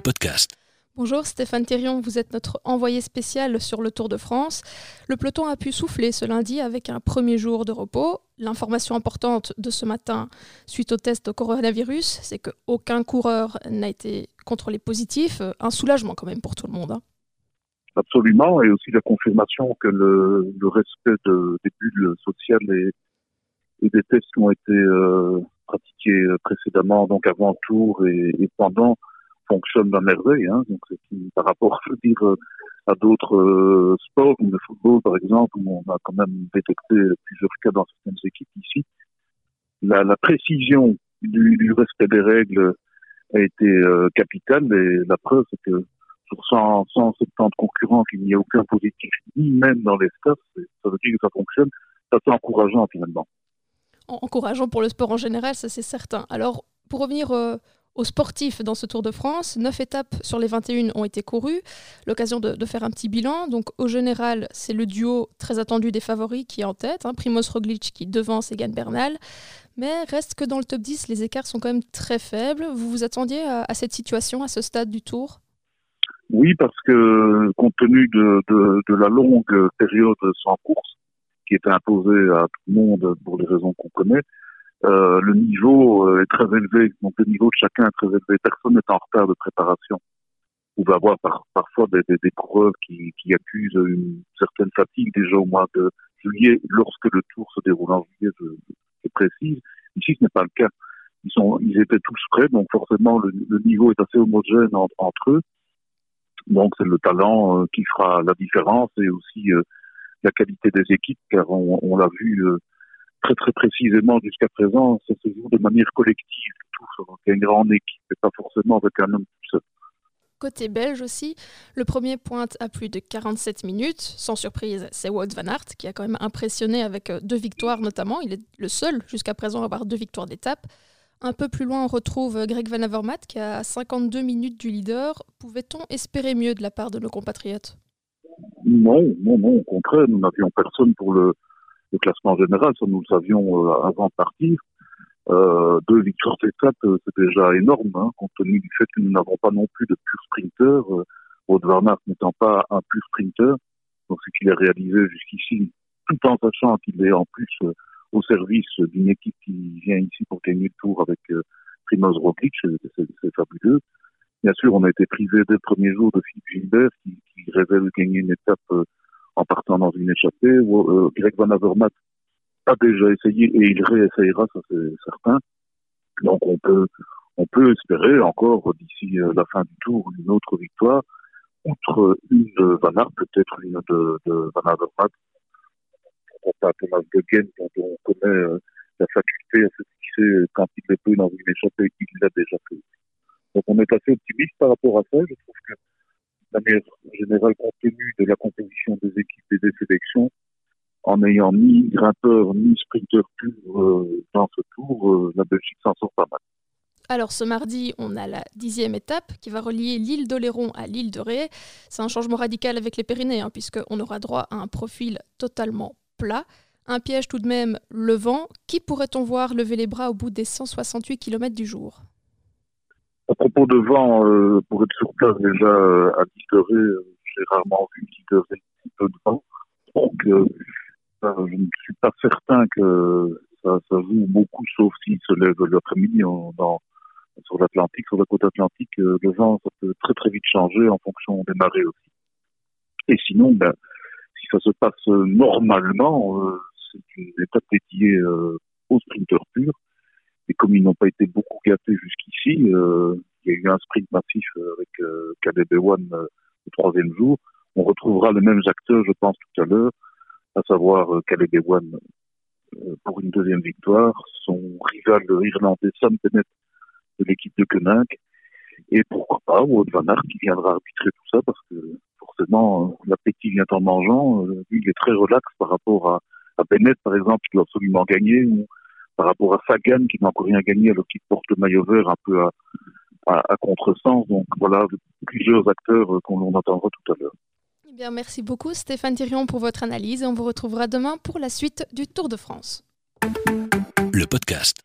le podcast. Bonjour Stéphane Thérion, vous êtes notre envoyé spécial sur le Tour de France. Le peloton a pu souffler ce lundi avec un premier jour de repos. L'information importante de ce matin suite au test au coronavirus, c'est qu'aucun coureur n'a été contrôlé positif. Un soulagement quand même pour tout le monde. hein. Absolument, et aussi la confirmation que le, le respect de, des bulles sociales et, et des tests qui ont été euh, pratiqués précédemment, donc avant le tour et, et pendant, fonctionne à merveille. Hein. Donc, par rapport, je veux dire, euh, à d'autres euh, sports, comme le football par exemple, où on a quand même détecté plusieurs cas dans certaines équipes ici. La, précision du, respect des règles a été euh, capitale, et la preuve, c'est que sur 100, 170 concurrents qu'il n'y a aucun positif, ni même dans les staffs, ça veut dire que ça fonctionne. Ça, c'est encourageant finalement. En- Encourageant pour le sport en général, ça c'est certain. Alors, pour revenir aux sportifs dans ce Tour de France, 9 étapes sur les 21 ont été courues. L'occasion de, faire un petit bilan. Donc, au général, c'est le duo très attendu des favoris qui est en tête. hein. Primoz Roglic qui devance Egan Bernal. Mais reste que dans le top 10, les écarts sont quand même très faibles. Vous vous attendiez à, cette situation, à ce stade du Tour? Oui, parce que compte tenu de, de, de la longue période sans course qui était imposée à tout le monde pour les raisons qu'on connaît, euh, le niveau euh, est très élevé. Donc le niveau de chacun est très élevé. Personne n'est en retard de préparation. On va avoir par, parfois des, des, des coureurs qui, qui accusent une certaine fatigue déjà au mois de juillet, lorsque le tour se déroule en juillet, je, je précise. Ici, ce n'est pas le cas. Ils, sont, ils étaient tous prêts, donc forcément le, le niveau est assez homogène en- entre eux. Donc c'est le talent euh, qui fera la différence et aussi euh, la qualité des équipes, car on, on l'a vu euh, très très précisément jusqu'à présent, ça se joue de manière collective. Tout se gagnera en équipe et pas forcément avec un homme tout seul. Côté belge aussi, le premier pointe à plus de 47 minutes. Sans surprise, c'est Wout van Aert qui a quand même impressionné avec euh, deux victoires notamment. Il est le seul jusqu'à présent à avoir deux victoires d'étape. Un peu plus loin, on retrouve euh, Greg Van Avermaet qui a à 52 minutes du leader. Pouvait-on espérer mieux de la part de nos compatriotes? Non, non, non, au contraire, nous n'avions personne pour le, le classement général, ça nous le savions euh, avant de partir. Euh, deux victoires d'étape, euh, c'est déjà énorme, hein, compte tenu du fait que nous n'avons pas non plus de pur sprinter. Euh, Wout n'étant pas un pur sprinter, donc ce qu'il a réalisé jusqu'ici, tout en sachant qu'il est en plus euh, au service d'une équipe qui vient ici pour gagner le tour avec euh, Primoz Roglic, c'est fabuleux. Bien sûr, on a été privé dès le premier jour de Philippe Gilbert, qui, qui rêvait gagner une étape en partant dans une échappée. Euh, Greg Van Avermaet a déjà essayé et il réessayera, ça c'est certain. Donc on peut on peut espérer encore d'ici euh, la fin du tour une autre victoire, outre une de Van peut-être une de, de Van Avermaet. Pourquoi pas Thomas de Gen, dont on connaît euh, la faculté à se fixer quand il le peut dans une échappée, il l'a déjà fait. Donc on est assez optimiste par rapport à ça. Je trouve que de manière générale, compte tenu de la composition des équipes et des sélections, en n'ayant ni grimpeur ni sprinter pur euh, dans ce tour, euh, la Belgique s'en sort pas mal. Alors ce mardi, on a la dixième étape qui va relier l'île d'Oléron à l'île de Ré. C'est un changement radical avec les Pyrénées, hein, puisqu'on aura droit à un profil totalement plat. Un piège tout de même, le vent. Qui pourrait-on voir lever les bras au bout des 168 km du jour? Propos de vent, euh, pour être sur place déjà euh, à l'île de Ré, euh, j'ai rarement vu l'île de Ré un petit peu de vent. Donc je ne suis pas certain que ça, joue beaucoup, sauf s'il se lève l'après-midi sur l'Atlantique, sur la côte atlantique. le vent, ça peut très très vite changer en fonction des marées aussi. Et sinon, ben, si ça se passe normalement, c'est une étape dédiée aux sprinteurs purs. Et comme ils n'ont pas été beaucoup gâtés jusqu'ici, eu un sprint massif euh, avec euh, Caleb Ewan euh, le troisième jour. On retrouvera les mêmes acteurs, je pense, tout à l'heure, à savoir euh, Caleb Ewan euh, pour une deuxième victoire, son rival irlandais Sam Bennett de l'équipe de Koenig, et pourquoi pas Wout van Aert qui viendra arbitrer tout ça, parce que forcément, l'appétit vient en mangeant. Lui, il est très relax par rapport à, à Bennett, par exemple, qui doit absolument gagner, ou par rapport à Sagan, qui n'a encore rien gagné, alors qu'il porte le maillot vert un peu à, à, à contresens. Donc voilà, plusieurs acteurs euh, qu'on l'on entendra tout à l'heure. Eh bien, merci beaucoup Stéphane Thirion pour votre analyse et on vous retrouvera demain pour la suite du Tour de France. Le podcast.